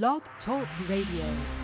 Blog Talk Radio.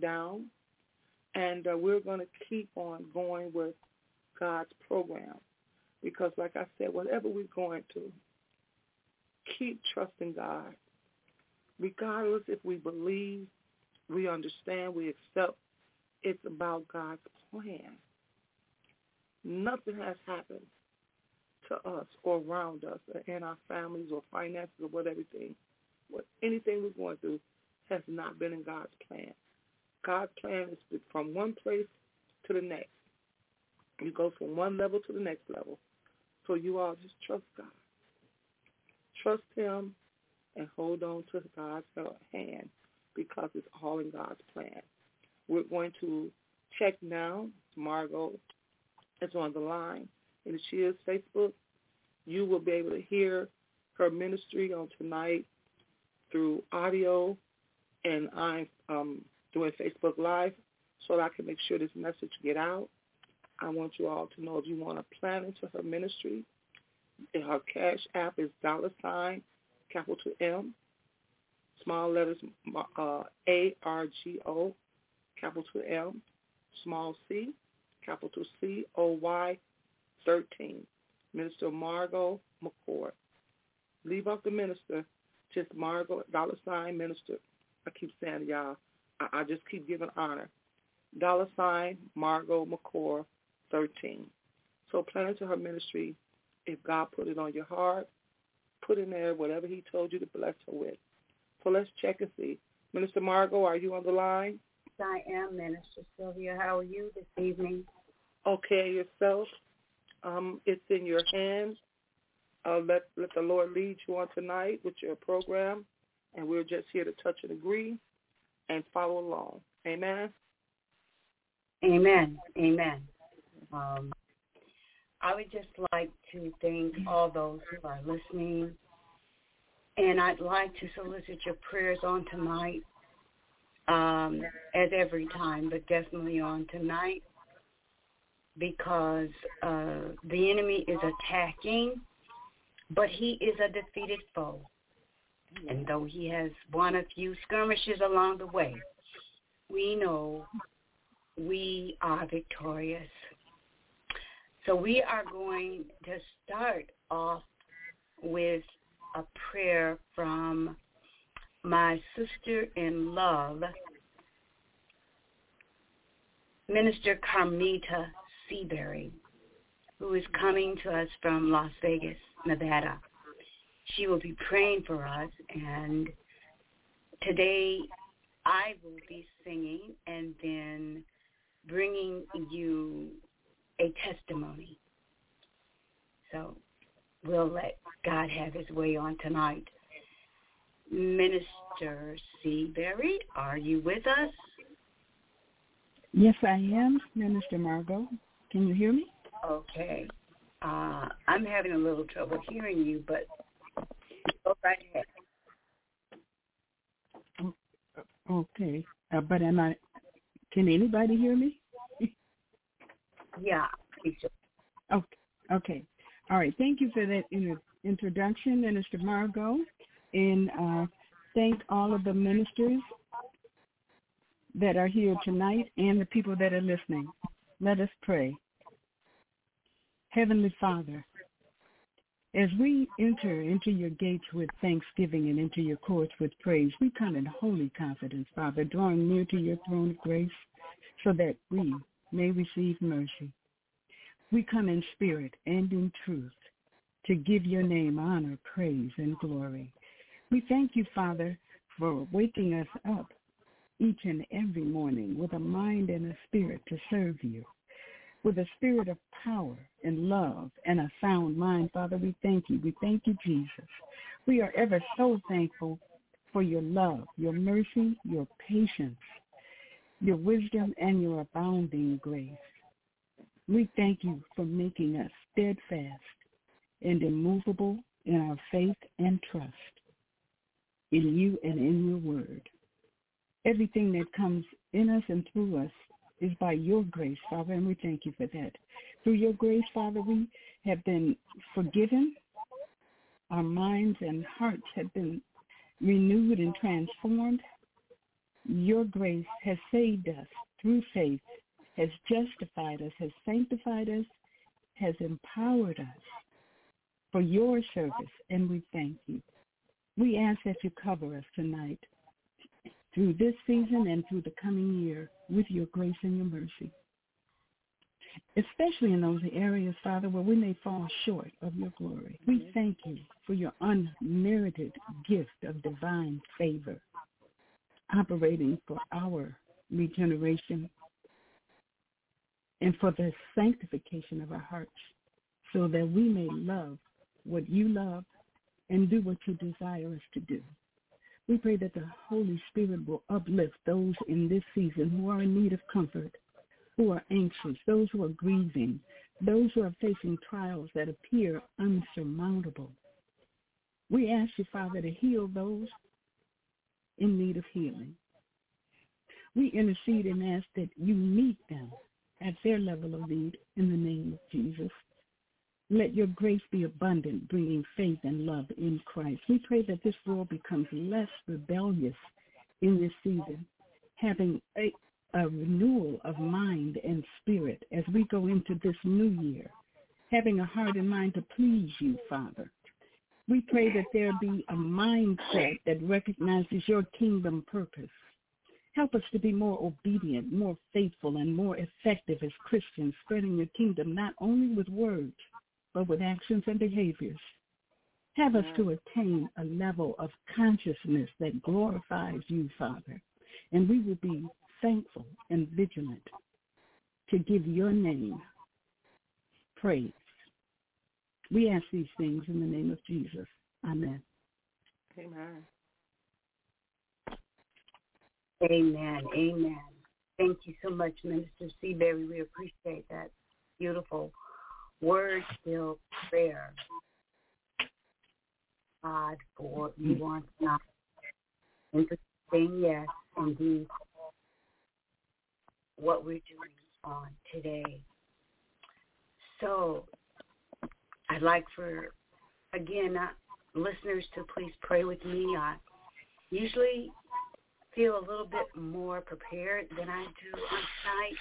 Down, and uh, we're going to keep on going with God's program because, like I said, whatever we're going to, keep trusting God, regardless if we believe, we understand, we accept. It's about God's plan. Nothing has happened to us or around us or in our families or finances or whatever thing, what anything we're going through has not been in God's plan. God's plan is from one place to the next. You go from one level to the next level. So you all just trust God. Trust him and hold on to God's hand because it's all in God's plan. We're going to check now. Margo is on the line, and she is Facebook. You will be able to hear her ministry on tonight through audio, and I'm um, doing Facebook Live so that I can make sure this message get out. I want you all to know if you want to plan into her ministry, her cash app is dollar sign, capital M, small letters uh, A-R-G-O, capital M, small c, capital C-O-Y, 13. Minister Margo McCoy. Leave off the minister, just Margo, dollar sign, minister. I keep saying y'all, I, I just keep giving honor. Dollar sign, Margo McCoy, 13. So plan into her ministry. If God put it on your heart, put in there whatever he told you to bless her with. So let's check and see. Minister Margo, are you on the line? I am, Minister Sylvia. How are you this evening? Okay, yourself. Um, it's in your hands. Uh, let let the Lord lead you on tonight with your program, and we're just here to touch and agree and follow along. Amen. Amen. Amen. Um, I would just like to thank all those who are listening, and I'd like to solicit your prayers on tonight, um, as every time, but definitely on tonight, because uh, the enemy is attacking, but he is a defeated foe. And though he has won a few skirmishes along the way, we know we are victorious. So we are going to start off with a prayer from my sister in love, Minister Carmita Seabury, who is coming to us from Las Vegas, Nevada. She will be praying for us and today I will be singing and then bringing you a testimony. So we'll let God have his way on tonight. Minister Seabury, are you with us? Yes, I am, Minister Margo. Can you hear me? Okay. Uh, I'm having a little trouble hearing you, but go right ahead. Okay. Uh, but am I, can anybody hear me? Yeah. Okay. Okay. All right. Thank you for that introduction, Minister Margo, and uh, thank all of the ministers that are here tonight and the people that are listening. Let us pray. Heavenly Father, as we enter into your gates with thanksgiving and into your courts with praise, we come in holy confidence, Father, drawing near to your throne of grace so that we may receive mercy. We come in spirit and in truth to give your name honor, praise, and glory. We thank you, Father, for waking us up each and every morning with a mind and a spirit to serve you. With a spirit of power and love and a sound mind, Father, we thank you. We thank you, Jesus. We are ever so thankful for your love, your mercy, your patience, your wisdom, and your abounding grace. We thank you for making us steadfast and immovable in our faith and trust in you and in your word. Everything that comes in us and through us is by your grace, Father, and we thank you for that. Through your grace, Father, we have been forgiven. Our minds and hearts have been renewed and transformed. Your grace has saved us through faith, has justified us, has sanctified us, has empowered us for your service, and we thank you. We ask that you cover us tonight through this season and through the coming year with your grace and your mercy. Especially in those areas, Father, where we may fall short of your glory. We thank you for your unmerited gift of divine favor operating for our regeneration and for the sanctification of our hearts so that we may love what you love and do what you desire us to do. We pray that the Holy Spirit will uplift those in this season who are in need of comfort, who are anxious, those who are grieving, those who are facing trials that appear unsurmountable. We ask you, Father, to heal those in need of healing. We intercede and ask that you meet them at their level of need in the name of Jesus. Let your grace be abundant, bringing faith and love in Christ. We pray that this world becomes less rebellious in this season, having a, a renewal of mind and spirit as we go into this new year, having a heart and mind to please you, Father. We pray that there be a mindset that recognizes your kingdom purpose. Help us to be more obedient, more faithful, and more effective as Christians, spreading your kingdom not only with words, but with actions and behaviors. Have us to attain a level of consciousness that glorifies you, Father, and we will be thankful and vigilant to give your name praise. We ask these things in the name of Jesus. Amen. Amen. Amen. Amen. Thank you so much, Minister Seabury. We appreciate that beautiful word still prayer. God for you want not. Interesting, yes, indeed. What we're doing on today. So I'd like for, again, uh, listeners to please pray with me. I usually feel a little bit more prepared than I do on tonight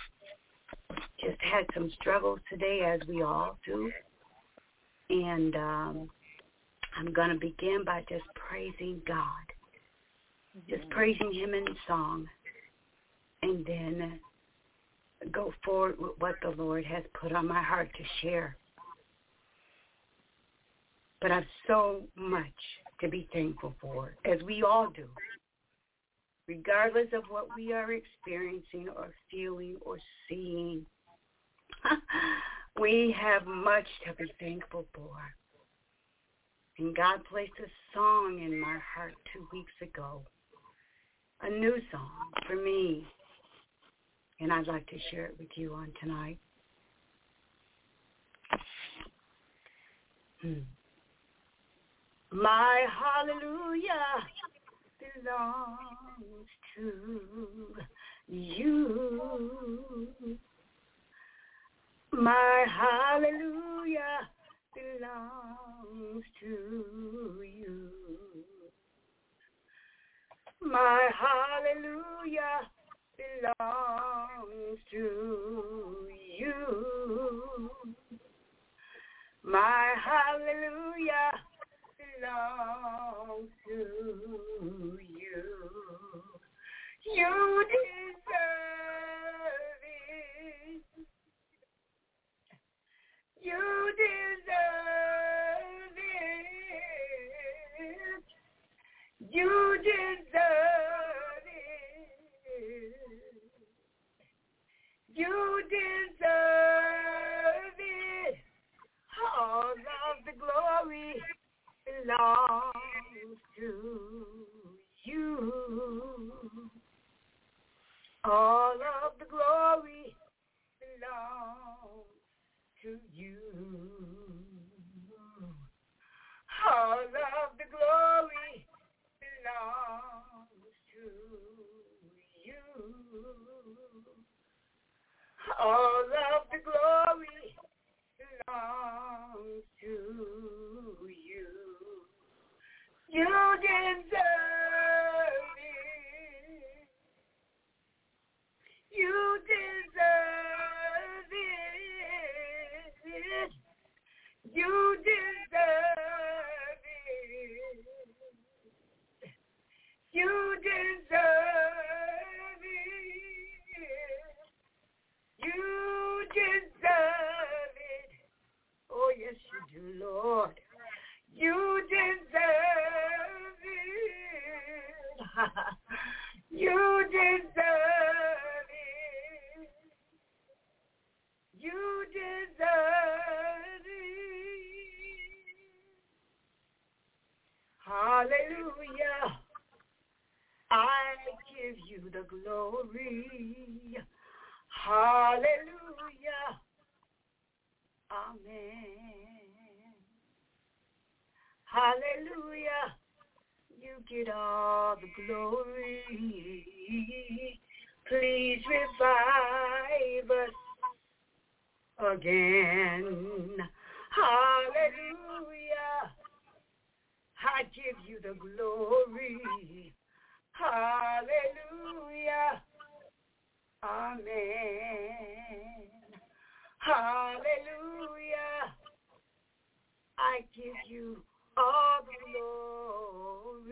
just had some struggles today, as we all do. And um, I'm going to begin by just praising God, just praising him in song, and then go forward with what the Lord has put on my heart to share. But I've so much to be thankful for, as we all do, regardless of what we are experiencing or feeling or seeing we have much to be thankful for. And God placed a song in my heart two weeks ago, a new song for me. And I'd like to share it with you on tonight. Hmm. My hallelujah belongs to you. My hallelujah belongs to you. My hallelujah belongs to you. My hallelujah belongs to you. You deserve You deserve it. You deserve it. You deserve it. All of the glory belongs to you. All of the glory belongs to you. All of the glory belongs to you. All you Lord. You deserve it. you deserve it. You deserve it. Hallelujah. I give you the glory. Hallelujah. Amen. Hallelujah. You get all the glory. Please revive us again. Hallelujah. I give you the glory. Hallelujah. Amen. Hallelujah. I give you glory.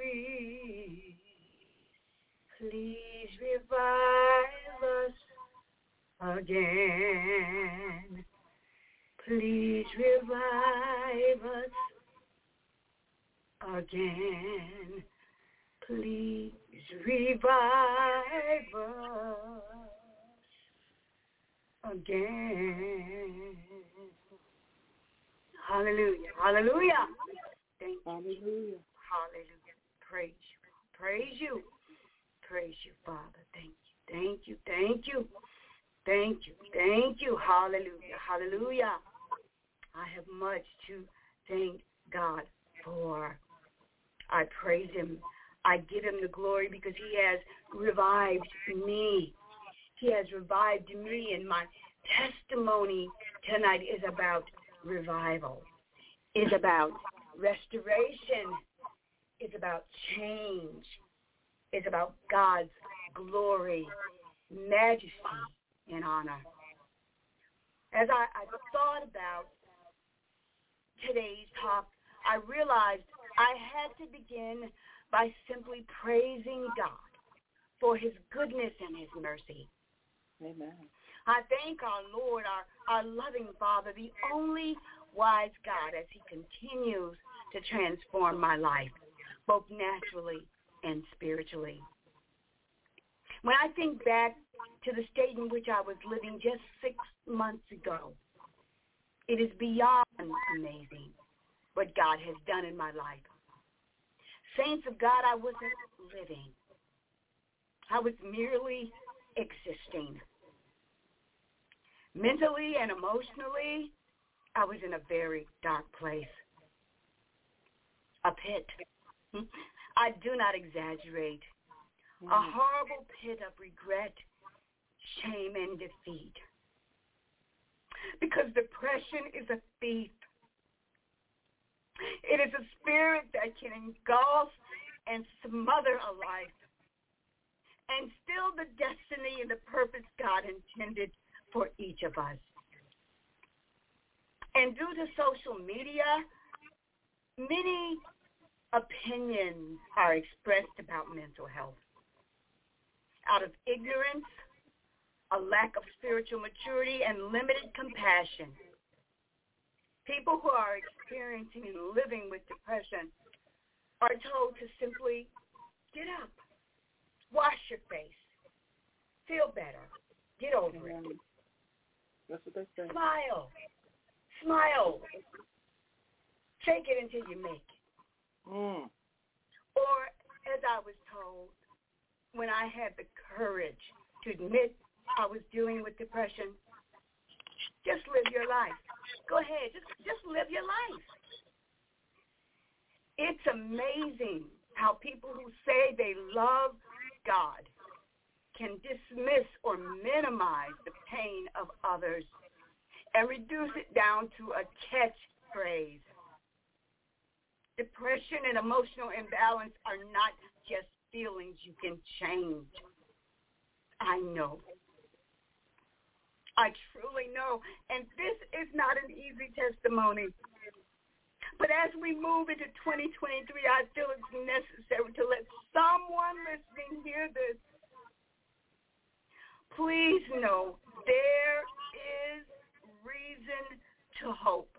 Please revive us again. Please revive us again. Please revive us again. Hallelujah. Hallelujah. Thank you. Hallelujah. Hallelujah. Praise you. Praise you. Praise you, Father. Thank you. Thank you. Thank you. Thank you. Thank you. Hallelujah. Hallelujah. I have much to thank God for. I praise him. I give him the glory because he has revived me. He has revived me and my testimony tonight is about revival, is about restoration, is about change, is about God's glory, majesty, and honor. As I, I thought about today's talk, I realized I had to begin by simply praising God for his goodness and his mercy. Amen. I thank our Lord, our, our loving Father, the only wise God, as he continues to transform my life, both naturally and spiritually. When I think back to the state in which I was living just six months ago, it is beyond amazing what God has done in my life. Saints of God, I wasn't living. I was merely existing. Mentally and emotionally, I was in a very dark place. A pit. I do not exaggerate. A mm. horrible pit of regret, shame, and defeat. Because depression is a thief. It is a spirit that can engulf and smother a life and still the destiny and the purpose God intended for each of us. And due to social media, many opinions are expressed about mental health. Out of ignorance, a lack of spiritual maturity, and limited compassion, people who are experiencing and living with depression are told to simply get up, wash your face, feel better, get over it. That's what they say. Smile. Smile. Take it until you make it. Mm. Or, as I was told, when I had the courage to admit I was dealing with depression, just live your life. Go ahead. Just, just live your life. It's amazing how people who say they love God can dismiss or minimize the pain of others and reduce it down to a catchphrase. Depression and emotional imbalance are not just feelings you can change. I know. I truly know. And this is not an easy testimony. But as we move into 2023, I feel it's necessary to let someone listening hear this. Please know there is reason to hope.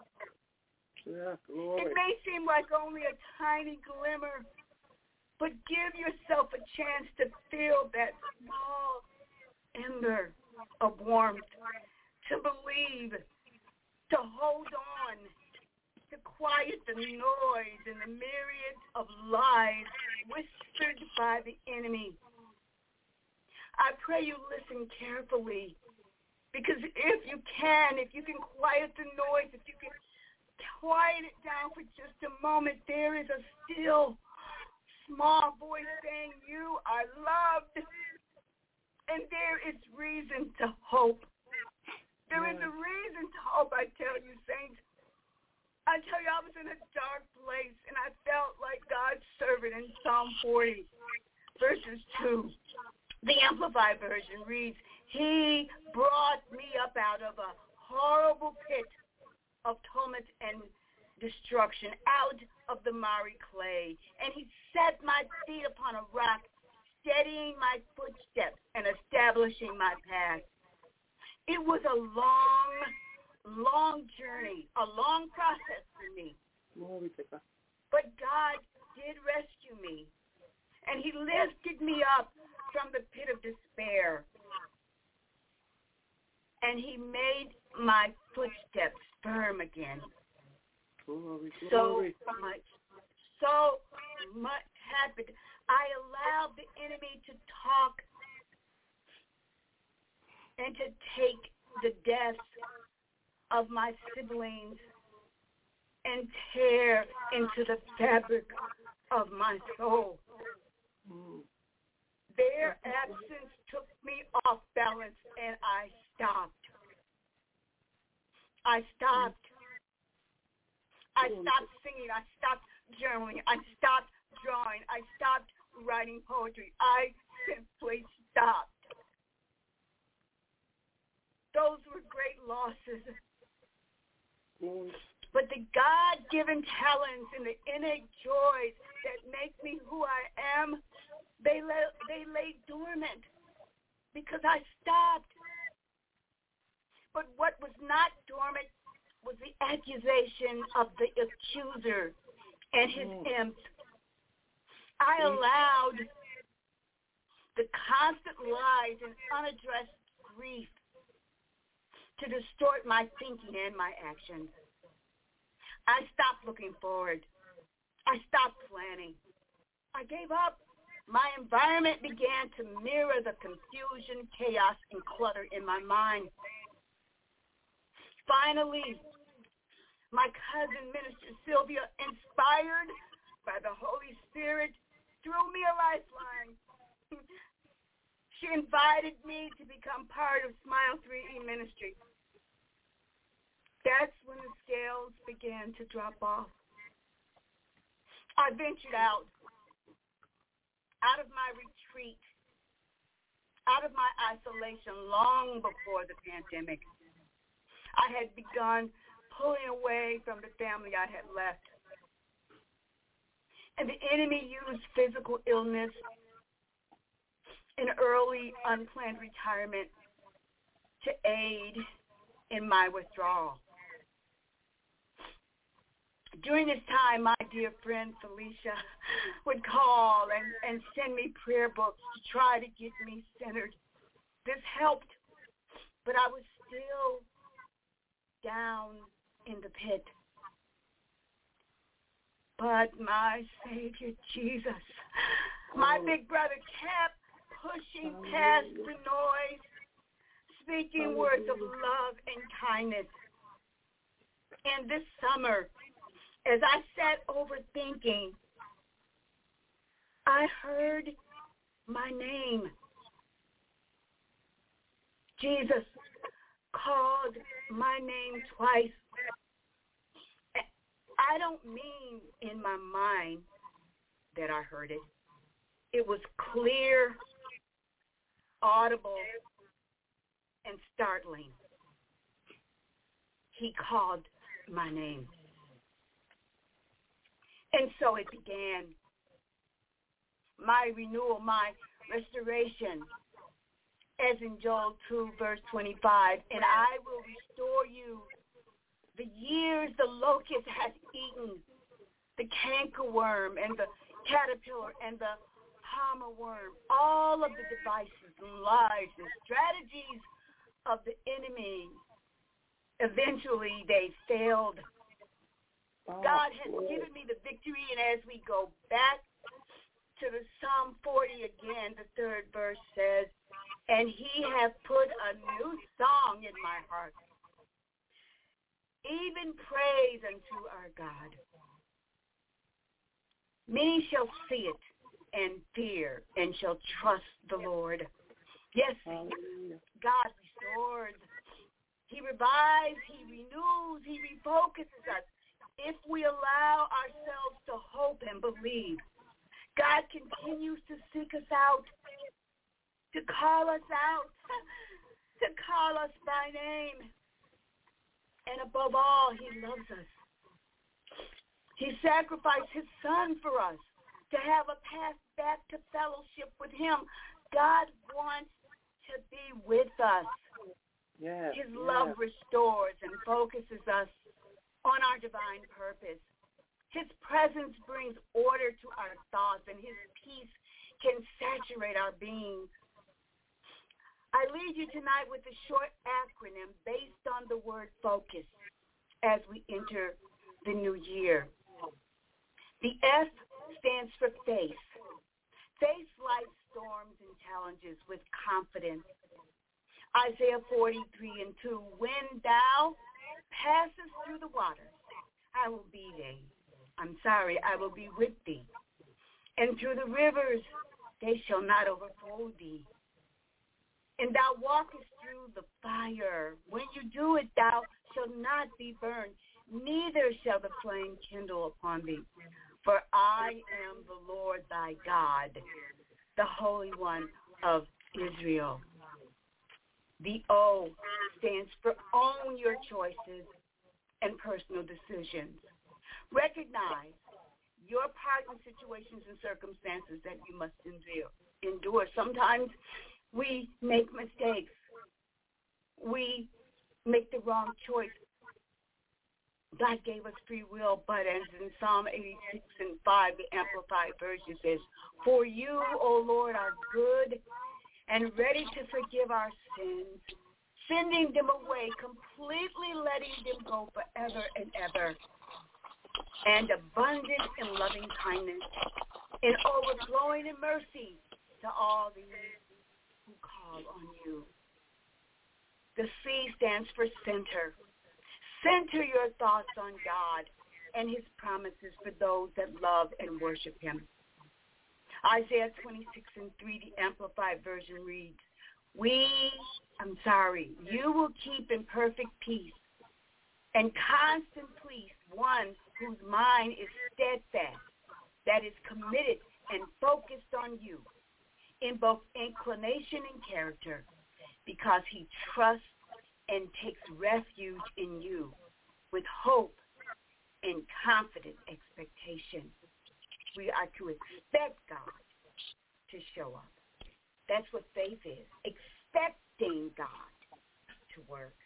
Yeah, Lord. It may seem like only a tiny glimmer, but give yourself a chance to feel that small ember of warmth, to believe, to hold on, to quiet the noise and the myriad of lies whispered by the enemy. I pray you listen carefully because if you can, if you can quiet the noise, if you can quiet it down for just a moment, there is a still small voice saying you are loved and there is reason to hope. There is a reason to hope, I tell you, saints. I tell you, I was in a dark place, and I felt like God's servant in Psalm 40, verses 2. The Amplified Version reads, He brought me up out of a horrible pit of torment and destruction, out of the miry clay, and he set my feet upon a rock, steadying my footsteps and establishing my path. It was a long long journey, a long process for me. But God did rescue me. And he lifted me up from the pit of despair. And he made my footsteps firm again. Glory, glory. So much, so much happened. I allowed the enemy to talk and to take the deaths of my siblings and tear into the fabric of my soul. Mm. Their absence took me off balance and I stopped. I stopped. I stopped singing. I stopped journaling. I stopped drawing. I stopped writing poetry. I simply stopped. Those were great losses but the God-given talents and the innate joys that make me who I am, they lay, they lay dormant because I stopped. But what was not dormant was the accusation of the accuser and his mm. imps. I allowed the constant lies and unaddressed grief to distort my thinking and my actions. I stopped looking forward. I stopped planning. I gave up. My environment began to mirror the confusion, chaos, and clutter in my mind. Finally, my cousin, Minister Sylvia, inspired by the Holy Spirit, threw me a lifeline. she invited me to become part of Smile 3E Ministry. That's when the scales began to drop off. I ventured out, out of my retreat, out of my isolation long before the pandemic. I had begun pulling away from the family I had left. And the enemy used physical illness and early unplanned retirement to aid in my withdrawal. During this time, my dear friend Felicia would call and, and send me prayer books to try to get me centered. This helped, but I was still down in the pit. But my Savior Jesus, my oh. big brother kept pushing past the noise, speaking words of love and kindness. And this summer, as I sat overthinking, I heard my name. Jesus called my name twice. I don't mean in my mind that I heard it. It was clear, audible, and startling. He called my name. And so it began. My renewal, my restoration, as in Joel 2, verse 25, and I will restore you the years the locust has eaten, the cankerworm and the caterpillar and the palmer worm, all of the devices and lies and strategies of the enemy, eventually they failed. Oh, God has given me the victory, and as we go back to the Psalm 40 again, the third verse says, and he has put a new song in my heart, even praise unto our God. Many shall see it and fear and shall trust the Lord. Yes, God restores. He revives, he renews, he refocuses us. If we allow ourselves to hope and believe, God continues to seek us out, to call us out, to call us by name. And above all, he loves us. He sacrificed his son for us to have a path back to fellowship with him. God wants to be with us. Yes, His yes. love restores and focuses us on our divine purpose. His presence brings order to our thoughts, and his peace can saturate our being. I leave you tonight with a short acronym based on the word focus as we enter the new year. The F stands for faith. Face life's storms and challenges with confidence. Isaiah 43 and 2, when thou passest through the waters, I will be thee. I'm sorry, I will be with thee. And through the rivers, they shall not overflow thee. And thou walkest through the fire. When you do it, thou shalt not be burned, neither shall the flame kindle upon thee. For I am the Lord thy God, the Holy One of Israel. The O stands for own your choices and personal decisions. Recognize your part in situations and circumstances that you must endure. Sometimes we make mistakes. We make the wrong choice. God gave us free will, but as in Psalm 86 and 5, the Amplified Version says, For you, O Lord, are good and ready to forgive our sins, sending them away, completely letting them go forever and ever, and abundant in loving kindness, and overflowing in mercy to all these who call on you. The C stands for center. Center your thoughts on God and his promises for those that love and worship him. Isaiah 26 and 3, the Amplified Version reads, We, I'm sorry, you will keep in perfect peace and constant peace one whose mind is steadfast, that is committed and focused on you in both inclination and character, because he trusts and takes refuge in you with hope and confident expectation. We are to expect God to show up. That's what faith is, expecting God to work.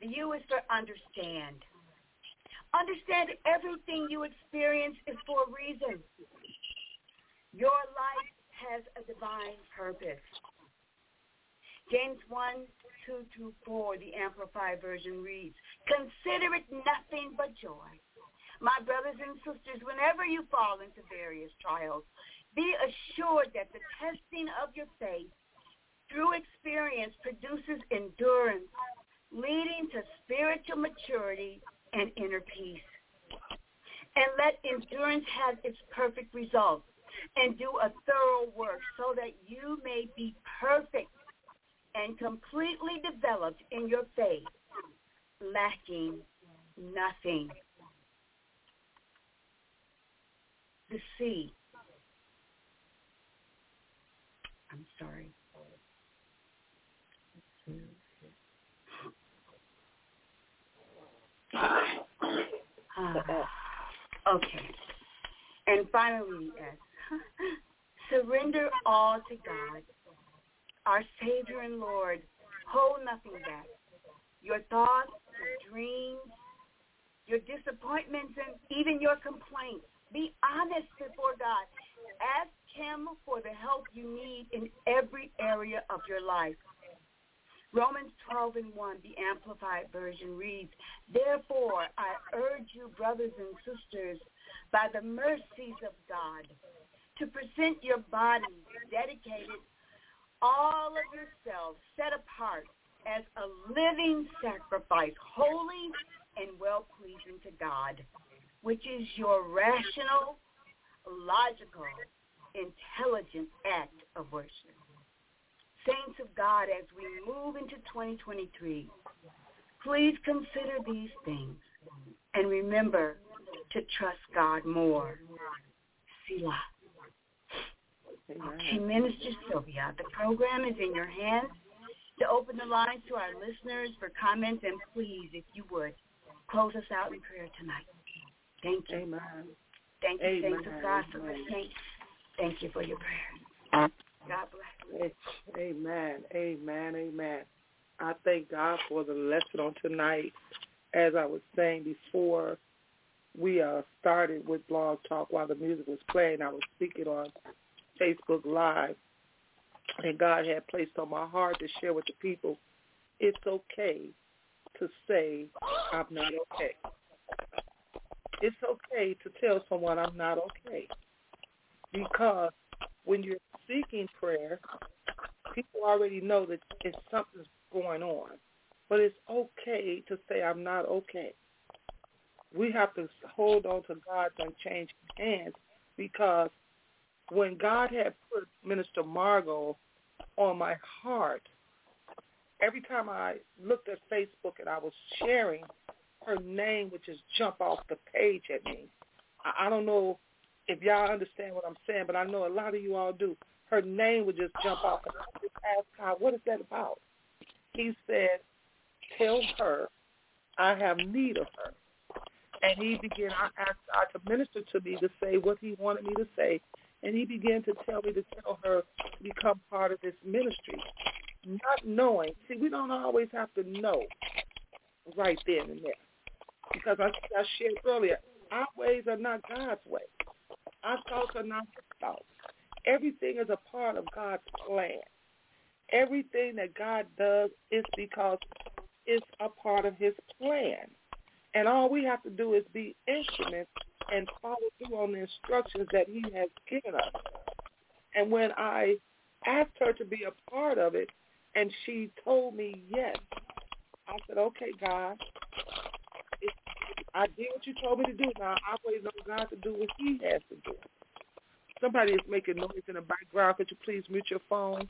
The U is for understand. Understand everything you experience is for a reason. Your life has a divine purpose. James 1, 2 through 4, the Amplified Version reads, Consider it nothing but joy. My brothers and sisters, whenever you fall into various trials, be assured that the testing of your faith through experience produces endurance, leading to spiritual maturity and inner peace. And let endurance have its perfect result and do a thorough work so that you may be perfect and completely developed in your faith, lacking nothing. The sea. I'm sorry. Ah, okay. And finally, yes. Surrender all to God, our Savior and Lord. Hold nothing back. Your thoughts, your dreams, your disappointments, and even your complaints. Be honest before God. Ask Him for the help you need in every area of your life. Romans 12 and 1, the Amplified Version reads, Therefore, I urge you, brothers and sisters, by the mercies of God, to present your bodies dedicated, all of yourselves set apart as a living sacrifice, holy and well-pleasing to God, which is your rational, logical, intelligent act of worship saints of God, as we move into 2023, please consider these things and remember to trust God more. Selah. Okay, Minister Sylvia, the program is in your hands to open the lines to our listeners for comments, and please, if you would, close us out in prayer tonight. Thank you. Amen. Thank you, Amen. saints of God, for the saints. Thank you for your prayers. God bless. Amen. Amen. Amen. I thank God for the lesson on tonight. As I was saying before, we uh, started with Blog Talk while the music was playing. I was speaking on Facebook Live, and God had placed on my heart to share with the people, it's okay to say, I'm not okay. It's okay to tell someone I'm not okay. Because when you're seeking prayer, people already know that it's something's going on. But it's okay to say I'm not okay. We have to hold on to God's unchanged hands because when God had put Minister Margo on my heart, every time I looked at Facebook and I was sharing, her name would just jump off the page at me. I, I don't know if y'all understand what I'm saying, but I know a lot of you all do. Her name would just jump off, and I just asked God, "What is that about?" He said, "Tell her I have need of her." And he began. I asked God to minister to me to say what He wanted me to say, and He began to tell me to tell her to become part of this ministry, not knowing. See, we don't always have to know right then and there, because I, I shared earlier, our ways are not God's ways. Our thoughts are not his thoughts. Everything is a part of God's plan. Everything that God does is because it's a part of his plan. And all we have to do is be instruments and follow through on the instructions that he has given us. And when I asked her to be a part of it, and she told me yes, I said, okay, God, I did what you told me to do. Now I wait on God to do what He has to do. Somebody is making noise in the background. Could you please mute your phone?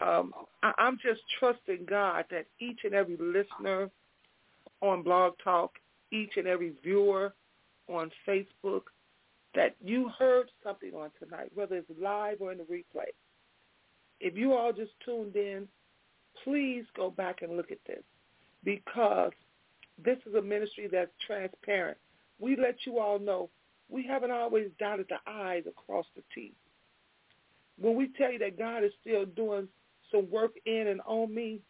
Um, I, I'm just trusting God that each and every listener on Blog Talk, each and every viewer on Facebook, that you heard something on tonight, whether it's live or in the replay. If you all just tuned in, please go back and look at this because this is a ministry that's transparent. We let you all know we haven't always dotted the I's across the T. When we tell you that God is still doing some work in and on me,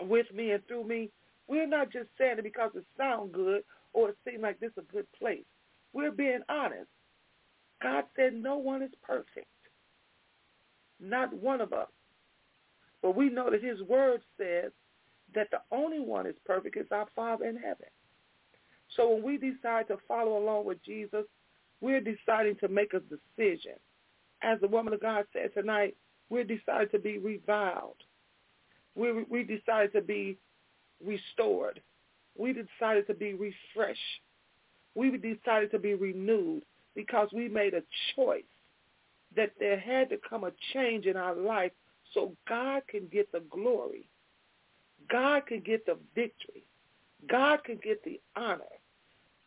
with me and through me, we're not just saying it because it sounds good or it seems like this is a good place. We're being honest. God said no one is perfect. Not one of us. But we know that his word says that the only one is perfect is our Father in heaven. So when we decide to follow along with Jesus, we're deciding to make a decision. As the woman of God said tonight, we're deciding to be reviled. We, we decided to be restored. We decided to be refreshed. We decided to be renewed because we made a choice that there had to come a change in our life so God can get the glory. God can get the victory. God can get the honor.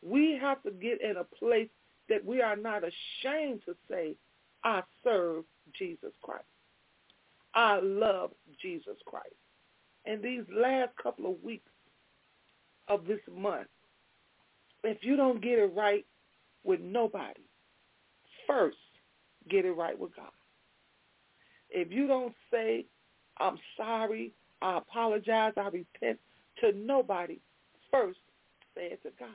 We have to get in a place that we are not ashamed to say, I serve Jesus Christ. I love Jesus Christ. And these last couple of weeks of this month, if you don't get it right with nobody, first get it right with God. If you don't say, I'm sorry, I apologize, I repent to nobody, first say it to God.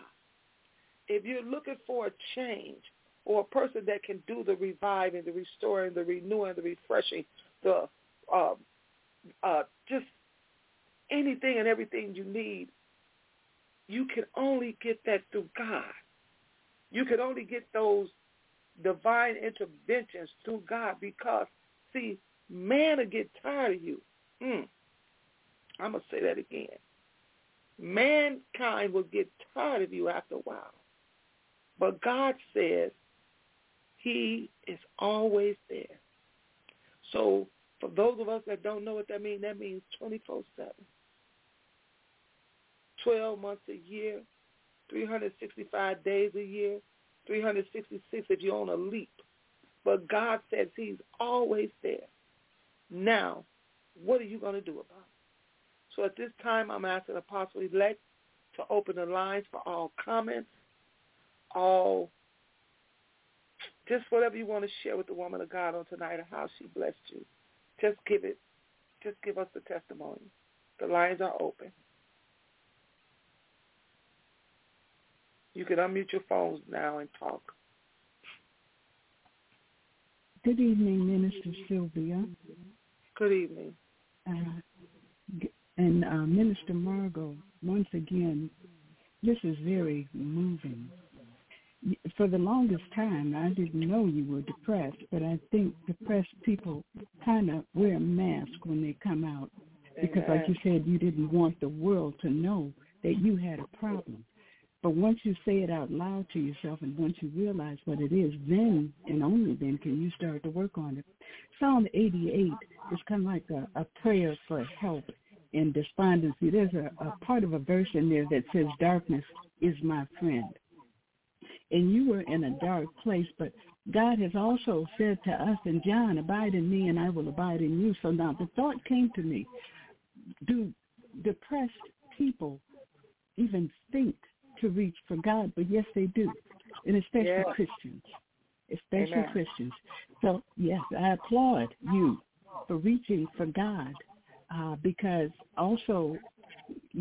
If you're looking for a change or a person that can do the reviving, the restoring, the renewing, the refreshing, the uh, uh, just anything and everything you need, you can only get that through God. You can only get those divine interventions through God because, see, man will get tired of you. Mm. I'm going to say that again. Mankind will get tired of you after a while. But God says he is always there. So for those of us that don't know what that means, that means 24-7. 12 months a year, 365 days a year, 366 if you're on a leap. But God says he's always there. Now, what are you going to do about it? So at this time, I'm asking Apostle Elect to open the lines for all comments, all, just whatever you want to share with the woman of God on tonight or how she blessed you. Just give it, just give us the testimony. The lines are open. You can unmute your phones now and talk. Good evening, Minister Sylvia. Good evening. Uh, and uh, Minister Margo, once again, this is very moving. For the longest time, I didn't know you were depressed, but I think depressed people kind of wear a mask when they come out because, Amen. like you said, you didn't want the world to know that you had a problem. But once you say it out loud to yourself and once you realize what it is, then and only then can you start to work on it. Psalm 88 is kind of like a, a prayer for help in despondency. There's a, a part of a verse in there that says, darkness is my friend. And you were in a dark place, but God has also said to us in John, abide in me and I will abide in you. So now the thought came to me, do depressed people even think to reach for God, but yes, they do, and especially Yes. Christians, especially Amen. Christians. So yes, I applaud you for reaching for God, uh, because also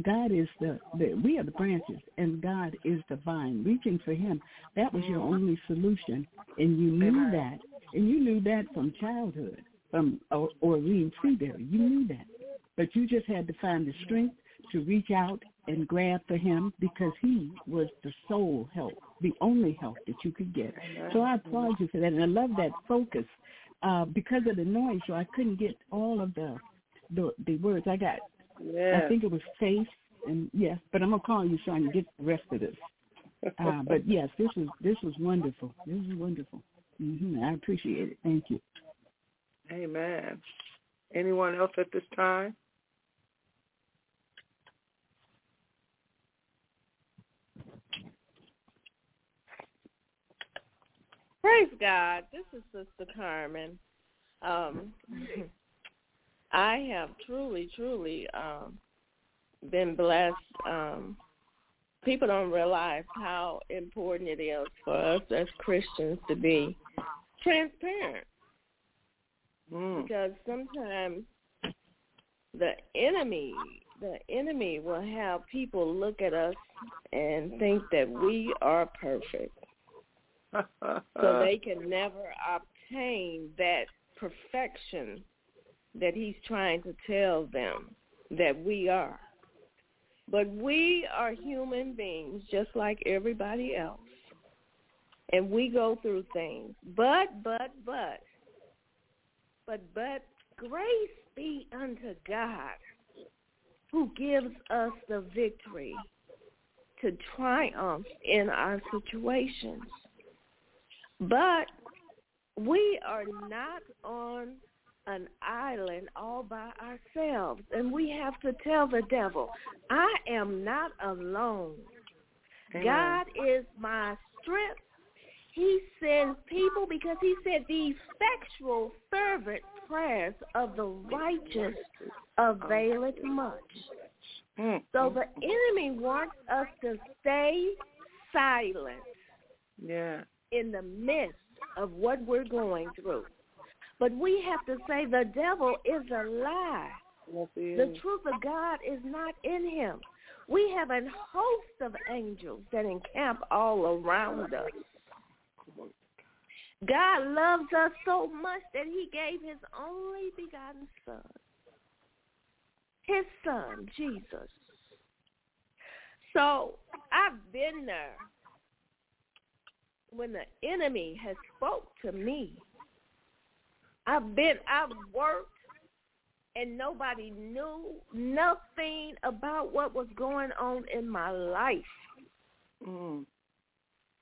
God is the, the we are the branches, and God is the vine. Reaching for Him, that was your only solution, and you knew that, and you knew that from childhood, from or- Orlean Freeberry. You knew that, but you just had to find the strength to reach out and grab for him because he was the sole help, the only help that you could get. So I applaud you for that, and I love that focus. Uh, because of the noise, so I couldn't get all of the the, the words. I got, Yes. I think it was faith, and yes, but I'm gonna call you so I can get the rest of this. Uh, but yes, this was this was wonderful. This is wonderful. hmm I appreciate it. Thank you. Amen. Anyone else at this time? Praise God. This is Sister Carmen. Um, I have truly, truly um, been blessed. Um, people don't realize how important it is for us as Christians to be transparent Mm. because sometimes the enemy the enemy will have people look at us and think that we are perfect so they can never obtain that perfection that he's trying to tell them that we are. But we are human beings just like everybody else. And we go through things. But, but, but, but, but, grace be unto God who gives us the victory to triumph in our situations. But we are not on an island all by ourselves. And we have to tell the devil, I am not alone. Amen. God is my strength. He sends people because he said the effectual, fervent prayers of the righteous availeth much. Mm, So the enemy wants us to stay silent Yeah. in the midst of what we're going through. But we have to say the devil is a lie. Yes, The truth of God is not in him. We have a host of angels that encamp all around us. God loves us so much that he gave his only begotten son. His son, Jesus. So I've been there when the enemy has spoke to me. I've been I've worked and nobody knew nothing about what was going on in my life. Mm.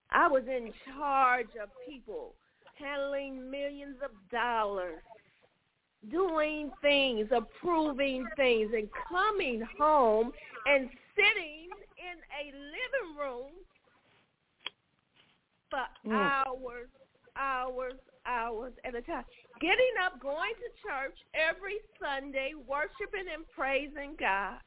I was in charge of people, handling millions of dollars, doing things, approving things, and coming home and sitting in a living room for Mm. hours, hours, hours at a time. Getting up, going to church every Sunday, worshiping and praising God.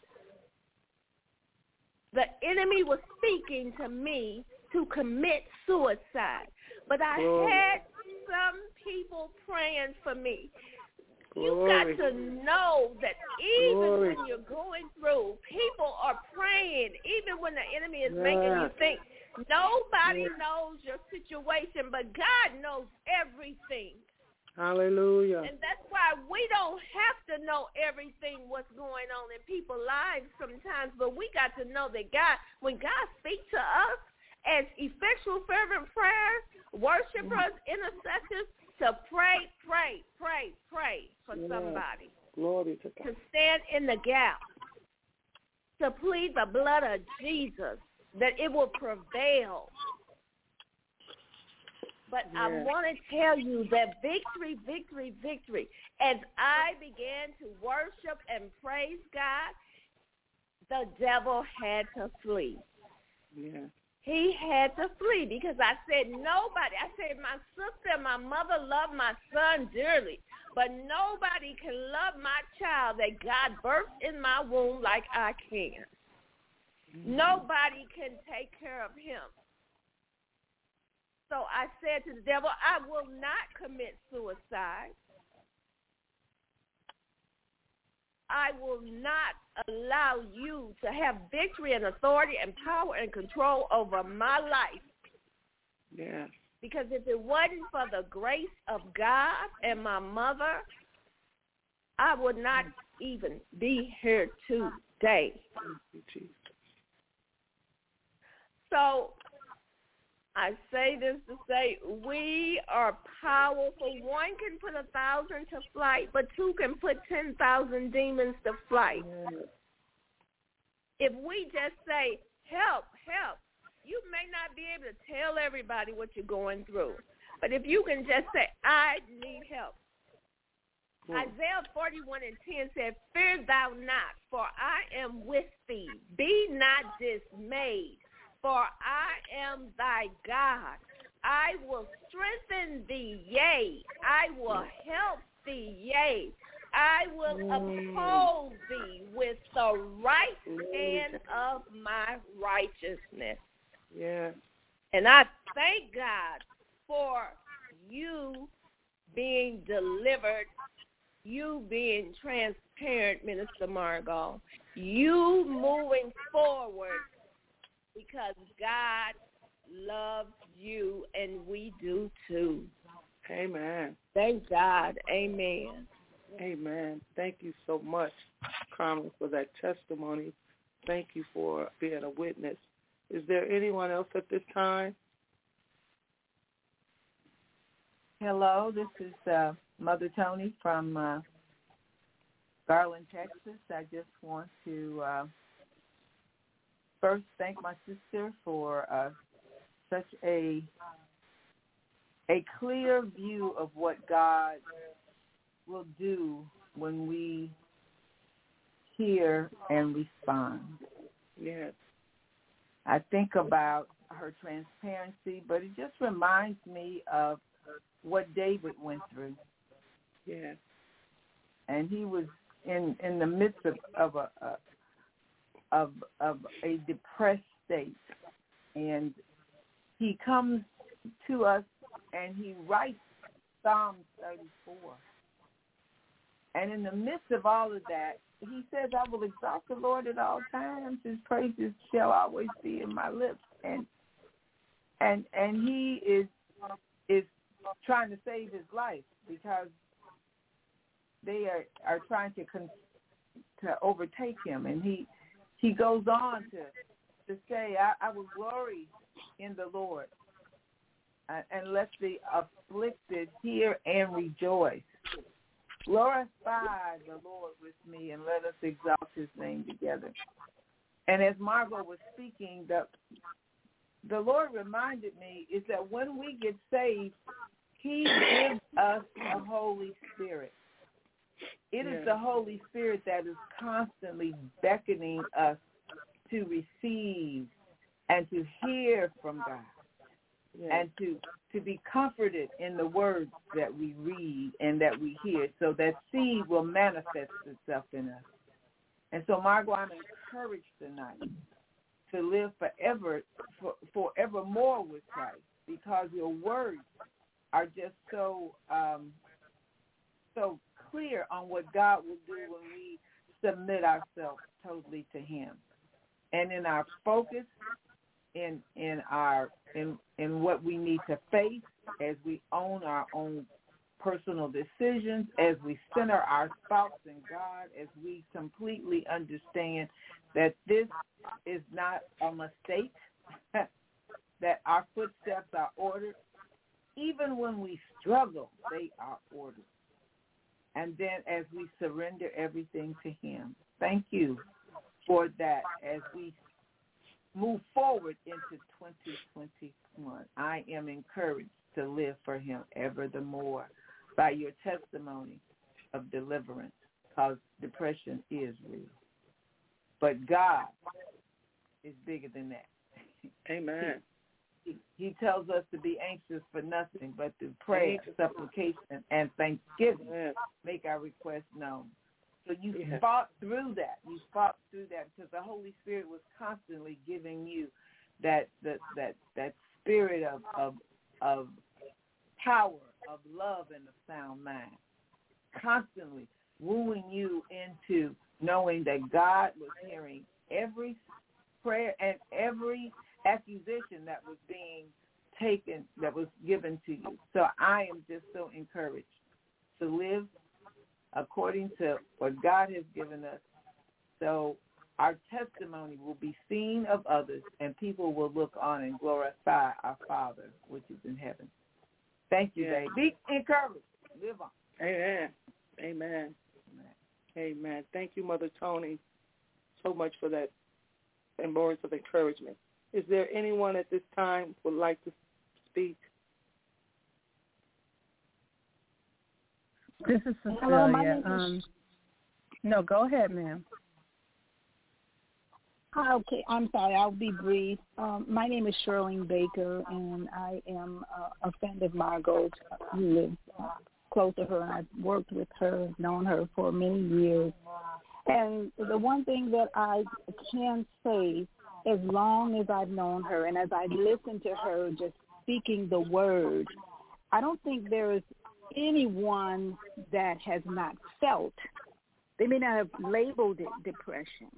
The enemy was speaking to me to commit suicide. But I Glory. had some people praying for me. You Glory. got to know that even Glory. when you're going through, people are praying, even when the enemy is making you think nobody knows your situation, but God knows everything. Hallelujah. And that's why we don't have to know everything what's going on in people's lives sometimes, but we got to know that God, when God speaks to us as effectual fervent prayers, worshipers, mm-hmm. intercessors, to pray, pray, pray, pray for somebody, Glory to God. to stand in the gap, to plead the blood of Jesus, that it will prevail. But I want to tell you that victory, victory, victory. As I began to worship and praise God, the devil had to flee. Yeah. He had to flee because I said nobody. I said my sister and my mother love my son dearly, but nobody can love my child that God birthed in my womb like I can. Mm-hmm. Nobody can take care of him. So I said to the devil, I will not commit suicide. I will not allow you to have victory and authority and power and control over my life. Yes. Because if it wasn't for the grace of God and my mother, I would not even be here today. Thank you, Jesus. So I say this to say we are powerful. One can put a thousand to flight, but two can put ten thousand demons to flight. If we just say, help, help, you may not be able to tell everybody what you're going through. But if you can just say, I need help. Glory. Isaiah 41 and 10 said, Fear thou not, for I am with thee. Be not dismayed, for I am thy God. I will strengthen thee, yea, I will help thee, yea. I will uphold thee with the right hand of my righteousness. Yes. And I thank God for you being delivered, you being transparent, Minister Margo, you moving forward because God loves you and we do too. Amen. Thank God. Amen. Amen. Thank you so much, Carmen, for that testimony. Thank you for being a witness. Is there anyone else at this time? Hello, this is uh, Mother Tony from uh, Garland, Texas. I just want to uh, first thank my sister for uh, such a a clear view of what God will do when we hear and respond. Yes. I think about her transparency, but it just reminds me of what David went through. Yes. And he was in in the midst of of a, a of of a depressed state, and he comes to us and he writes Psalm 34. And in the midst of all of that, he says, I will exalt the Lord at all times. His praises shall always be in my lips. And and and he is is trying to save his life because they are are trying to con- to overtake him and he he goes on to to say I, I will glory in the Lord uh, and let the afflicted hear and rejoice glorify the Lord with me and let us exalt his name together and as Margo was speaking the the Lord reminded me is that when we get saved, he gives us a Holy Spirit. It is the Holy Spirit that is constantly beckoning us to receive and to hear from God and to to be comforted in the words that we read and that we hear so that seed will manifest itself in us. And so Margo, I'm encouraged tonight to live forever, for, forevermore with Christ, because your words are just so um, so clear on what God will do when we submit ourselves totally to Him, and in our focus, in in our in in what we need to face as we own our own personal decisions, as we center our thoughts in God, as we completely understand that this is not a mistake, that our footsteps are ordered. Even when we struggle, they are ordered. And then as we surrender everything to him, thank you for that as we move forward into 2021. I am encouraged to live for him ever the more by your testimony of deliverance because depression is real. But God is bigger than that. Amen. He, he tells us to be anxious for nothing, but through prayer, supplication, and thanksgiving, Yes. make our requests known. So you Yes. fought through that. You fought through that because the Holy Spirit was constantly giving you that that that that spirit of of of power, of love, and a sound mind. Constantly wooing you into knowing that God was hearing every prayer and every accusation that was being taken, that was given to you. So I am just so encouraged to live according to what God has given us. So our testimony will be seen of others and people will look on and glorify our Father which is in heaven. Thank you, Yeah. Dave. Be encouraged. Live on. Amen. Amen. Amen. Thank you, Mother Tony, so much for that and words of encouragement. Is there anyone at this time would like to speak? This is Cecilia. Hello, my name is- um, no, go ahead, ma'am. Hi, okay, I'm sorry, I'll be brief. Um, my name is Shirlene Baker, and I am uh, a friend of Margo. We live uh, close to her, and I've worked with her, known her for many years. And the one thing that I can say, as long as I've known her, and as I listen to her just speaking the word, I don't think there is anyone that has not felt. They may not have labeled it depression.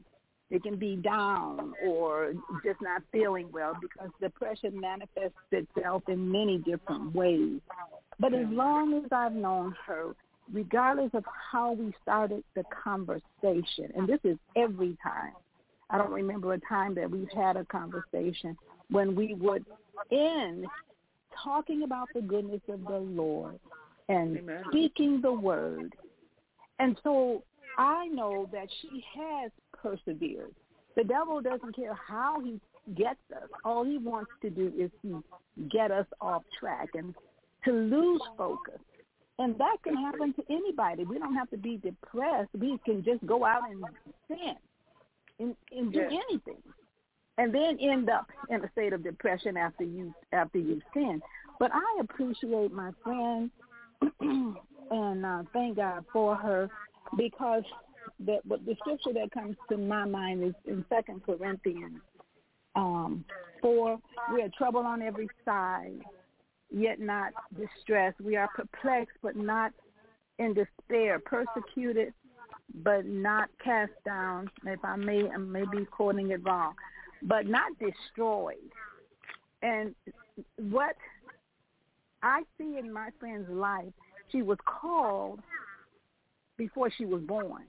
They can be down or just not feeling well because depression manifests itself in many different ways. But as long as I've known her, regardless of how we started the conversation, and this is every time, I don't remember a time that we've had a conversation when we would end talking about the goodness of the Lord and Amen. speaking the word. And so I know that she has persevered. The devil doesn't care how he gets us. All he wants to do is to get us off track and to lose focus. And that can happen to anybody. We don't have to be depressed. We can just go out and sin and, and do Yes. anything. And then end up in a state of depression after you after you sin. But I appreciate my friend and uh, thank God for her because the what the scripture that comes to my mind is in Second Corinthians um, four. We are troubled on every side, yet not distressed. We are perplexed, but not in despair. Persecuted, but not cast down. If I may, I may be quoting it wrong, but not destroyed. And what I see in my friend's life, she was called before she was born.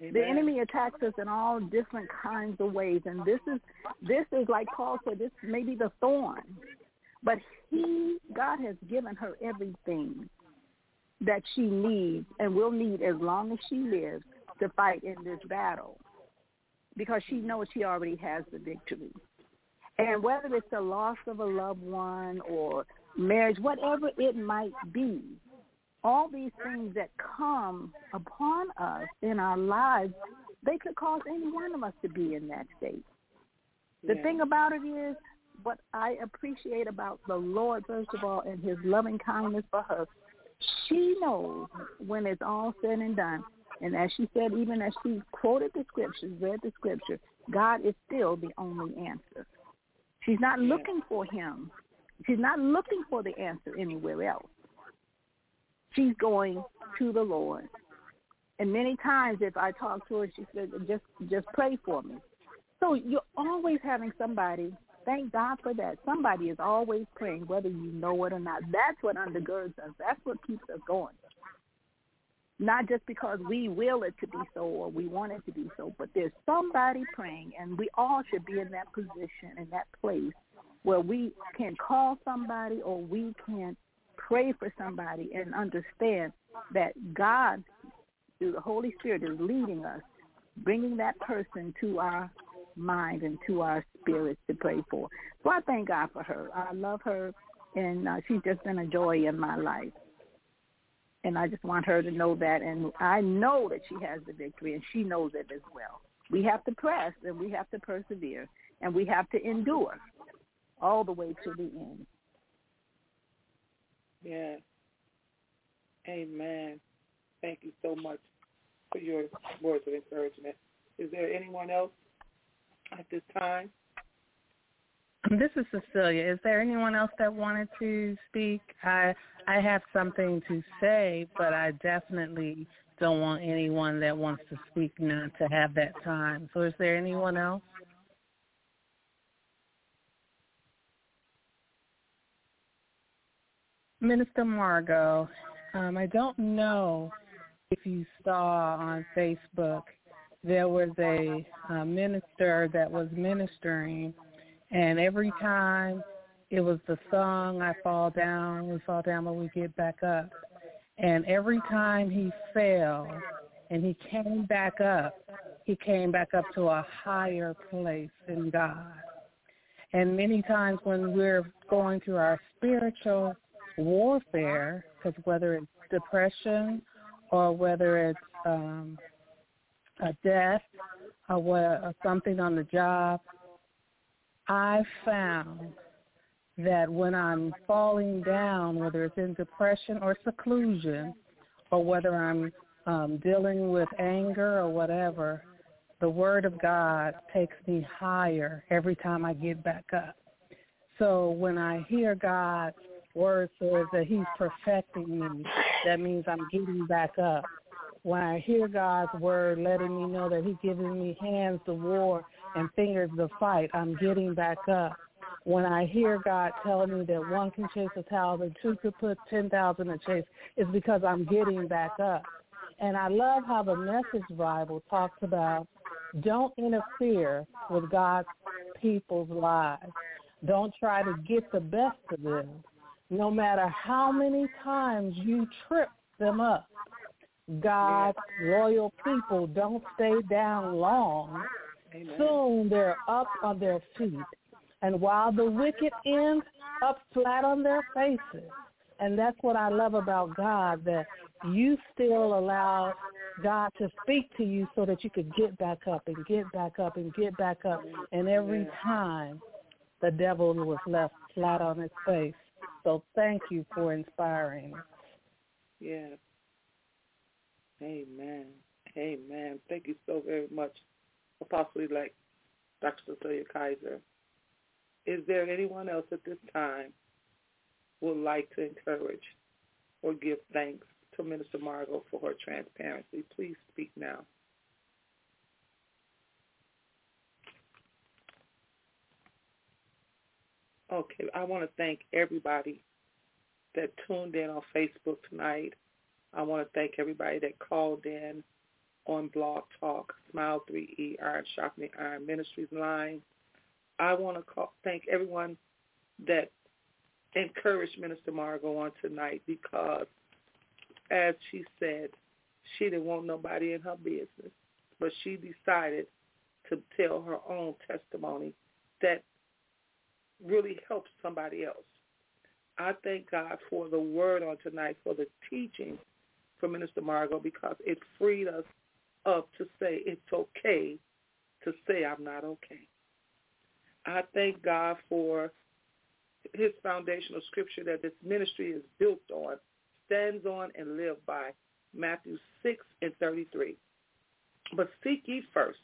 The enemy attacks us in all different kinds of ways, and this is this is like Paul said. This may be the thorn, but he God has given her everything that she needs and will need as long as she lives to fight in this battle, because she knows she already has the victory. And whether it's the loss of a loved one or marriage, whatever it might be, all these things that come upon us in our lives, they could cause any one of us to be in that state. The Yeah. thing about it is, what I appreciate about the Lord, first of all, and his loving kindness for her, she knows when it's all said and done. And as she said, even as she quoted the scriptures, read the scripture, God is still the only answer. She's not looking for him. She's not looking for the answer anywhere else. She's going to the Lord. And many times if I talk to her, she said, just just pray for me. So you're always having somebody, thank God for that. Somebody is always praying, whether you know it or not. That's what undergirds us. That's what keeps us going. Not just because we will it to be so or we want it to be so, but there's somebody praying, and we all should be in that position, in that place where we can call somebody or we can pray for somebody and understand that God, through the Holy Spirit, is leading us, bringing that person to our mind and to our spirits to pray for. So I thank God for her. I love her, and uh, she's just been a joy in my life. And I just want her to know that, and I know that she has the victory, and she knows it as well. We have to press, and we have to persevere, and we have to endure all the way to the end. Yes. Amen. Thank you so much for your words of encouragement. Is there anyone else at this time? This is Cecilia. Is there anyone else that wanted to speak? I I have something to say, but I definitely don't want anyone that wants to speak not to have that time. So is there anyone else? Minister Margo, um, I don't know if you saw on Facebook there was a, uh minister that was ministering and every time it was the song I fall down, we fall down but we get back up. And every time he fell and he came back up, he came back up to a higher place in God. And many times when we're going through our spiritual warfare, because whether it's depression or whether it's um, a death or, what, or something on the job, I found that when I'm falling down, whether it's in depression or seclusion, or whether I'm um, dealing with anger or whatever, the Word of God takes me higher every time I get back up. So when I hear God's Word says that He's perfecting me, that means I'm getting back up. When I hear God's Word letting me know that He's giving me hands to war and fingers to fight, I'm getting back up. When I hear God tell me that one can chase a thousand, two could put 10,000 to chase, it's because I'm getting back up. And I love how the Message Bible talks about don't interfere with God's people's lives. Don't try to get the best of them. No matter how many times you trip them up, God's loyal people don't stay down long. Soon they're up on their feet. And while the wicked ends up flat on their faces, And that's what I love about God, that you still allow God to speak to you so that you could get back up and get back up and get back up. And every time the devil was left flat on his face. So thank you for inspiring. Yes. Amen. Amen. Thank you so very much, Apostle elect Dr. Cecilia Kizer. Is there anyone else at this time who would like to encourage or give thanks to Minister Margo for her transparency? Please speak now. Okay, I want to thank everybody that tuned in on Facebook tonight. I want to thank everybody that called in on Blog Talk, Smile 3E, Iron Sharpening Iron Ministries line. I want to call, thank everyone that encouraged Minister Margo on tonight because, as she said, she didn't want nobody in her business, but she decided to tell her own testimony that really helps somebody else. I thank God for the word on tonight, for the teaching from Minister Margo, because it freed us up to say it's okay to say I'm not okay. I thank God for his foundational scripture that this ministry is built on, stands on, and live by, Matthew 6 and 33. But seek ye first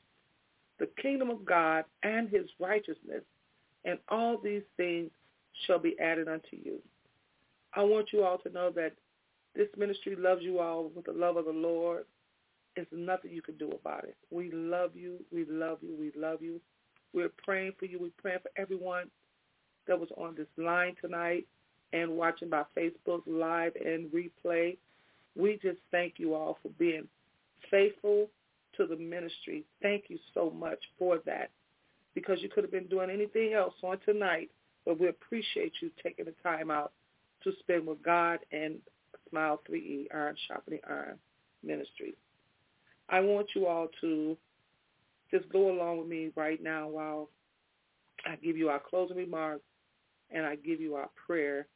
the kingdom of God and his righteousness, and all these things shall be added unto you. I want you all to know that this ministry loves you all with the love of the Lord. There's nothing you can do about it. We love you. We love you. We love you. We're praying for you. We're praying for everyone that was on this line tonight and watching by Facebook Live and replay. We just thank you all for being faithful to the ministry. Thank you so much for that because you could have been doing anything else on tonight, but we appreciate you taking the time out to spend with God and Smile 3E, Iron Sharpening Iron Ministry. I want you all to just go along with me right now while I give you our closing remarks and I give you our prayer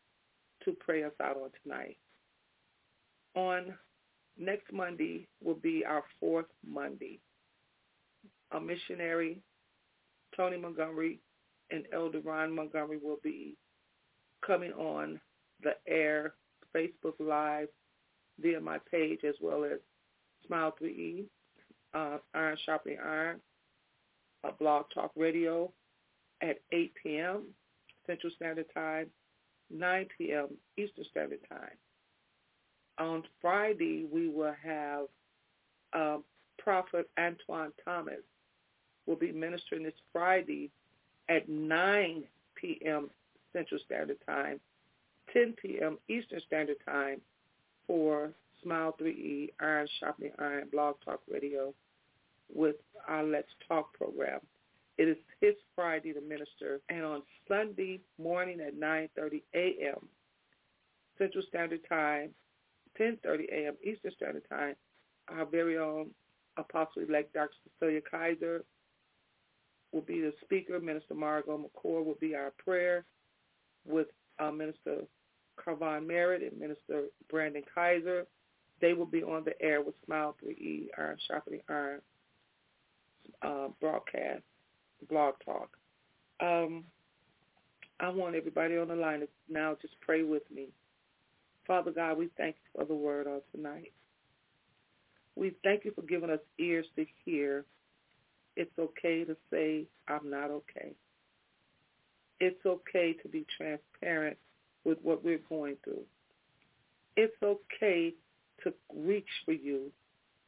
to pray us out on tonight. On next Monday will be our fourth Monday. A missionary Tony Montgomery and Elder Ron Montgomery will be coming on the air, Facebook Live, via my page as well as Smile 3E, uh, Iron Sharpening Iron, uh, Blog Talk Radio at 8 p.m. Central Standard Time, 9 p.m. Eastern Standard Time. On Friday, we will have uh, Prophet Antoine Thomas will be ministering this Friday at 9 p.m. Central Standard Time, 10 p.m. Eastern Standard Time for Smile 3E, Iron Sharpening Iron, Blog Talk Radio with our Let's Talk program. It is his Friday to minister, and on Sunday morning at 9.30 a.m. Central Standard Time, 10.30 a.m. Eastern Standard Time, our very own Apostle-elect Dr. Cecilia Kizer will be the speaker. Minister Margo McCoy will be our prayer with uh, Minister Carvon Merritt and Minister Brandon Kizer. They will be on the air with Smile 3E, Iron Sharpening Iron uh, broadcast, blog talk. Um, I want everybody on the line to now just pray with me. Father God, we thank you for the word on tonight. We thank you for giving us ears to hear it's okay to say, I'm not okay. It's okay to be transparent with what we're going through. It's okay to reach for you,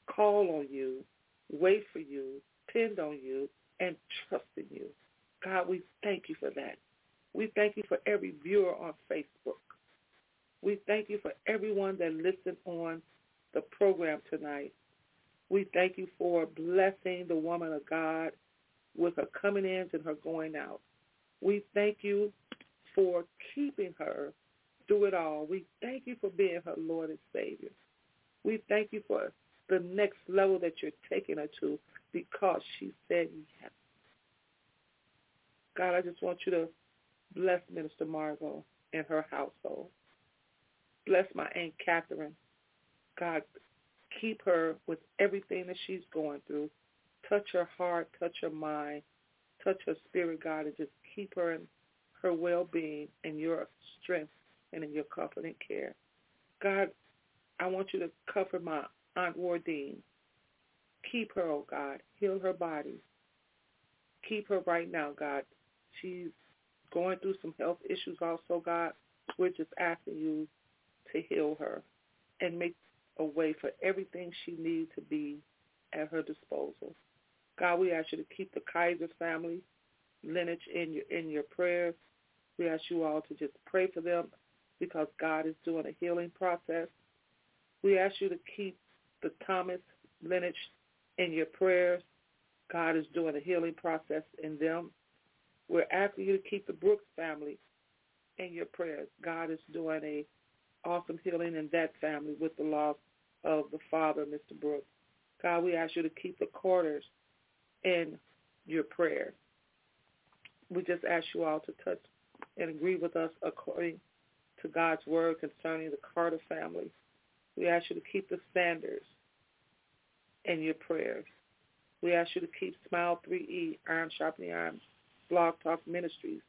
call on you, wait for you, depend on you, and trust in you. God, we thank you for that. We thank you for every viewer on Facebook. We thank you for everyone that listened on the program tonight. We thank you for blessing the woman of God with her coming in and her going out. We thank you for keeping her through it all. We thank you for being her Lord and Savior. We thank you for the next level that you're taking her to because she said yes. God, I just want you to bless Minister Margo and her household. bless my Aunt Catherine. God, keep her with everything that she's going through. Touch her heart, touch her mind, touch her spirit, God, and just keep her in her well-being and your strength and in your comfort and care. God, I want you to cover my Aunt Wardine. Keep her, oh God. Heal her body. Keep her right now, God. She's going through some health issues also, God. We're just asking you to heal her and make a way for everything she needs to be at her disposal. God, we ask you to keep the Kizer family lineage in your in your prayers. We ask you all to just pray for them because God is doing a healing process. We ask you to keep the Thomas lineage in your prayers. God is doing a healing process in them. We're asking you to keep the Brooks family in your prayers. God is doing a awesome healing in that family with the loss of the father, Mr. Brooks. God, we ask you to keep the Carters in your prayer. We just ask you all to touch and agree with us according to God's word concerning the Carter family. We ask you to keep the Sanders in your prayers. We ask you to keep Smile 3E, Iron Sharpening Iron, Blog Talk Ministries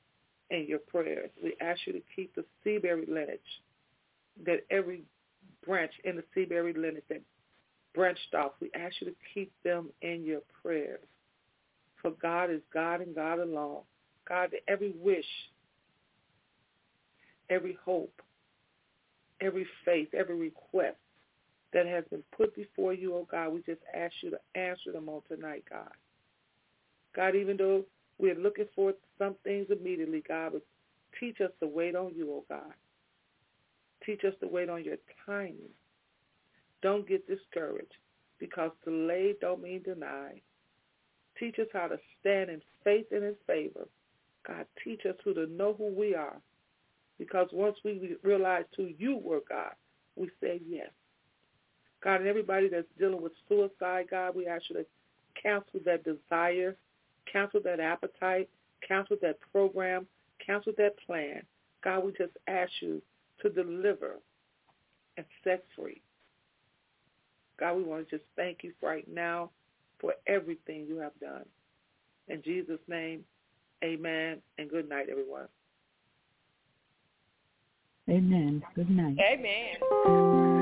in your prayers. We ask you to keep the Seabury lineage, that every branch in the Seabury lineage that branched off, we ask you to keep them in your prayers. For God is God and God alone. God, every wish, every hope, every faith, every request that has been put before you, oh God, we just ask you to answer them on tonight, God. God, even though we're looking for some things immediately, God, but teach us to wait on you, oh God. Teach us to wait on your timing. Don't get discouraged because delay don't mean denied. Teach us how to stand in faith in his favor. God, teach us who to know who we are. Because once we realize who you were, God, we say yes. God, and everybody that's dealing with suicide, God, we ask you to cancel that desire, cancel that appetite, cancel that program, cancel that plan. God, we just ask you to deliver and set free. God, we want to just thank you right now for everything you have done. In Jesus' name, amen, and good night, everyone. Amen. Good night. Amen.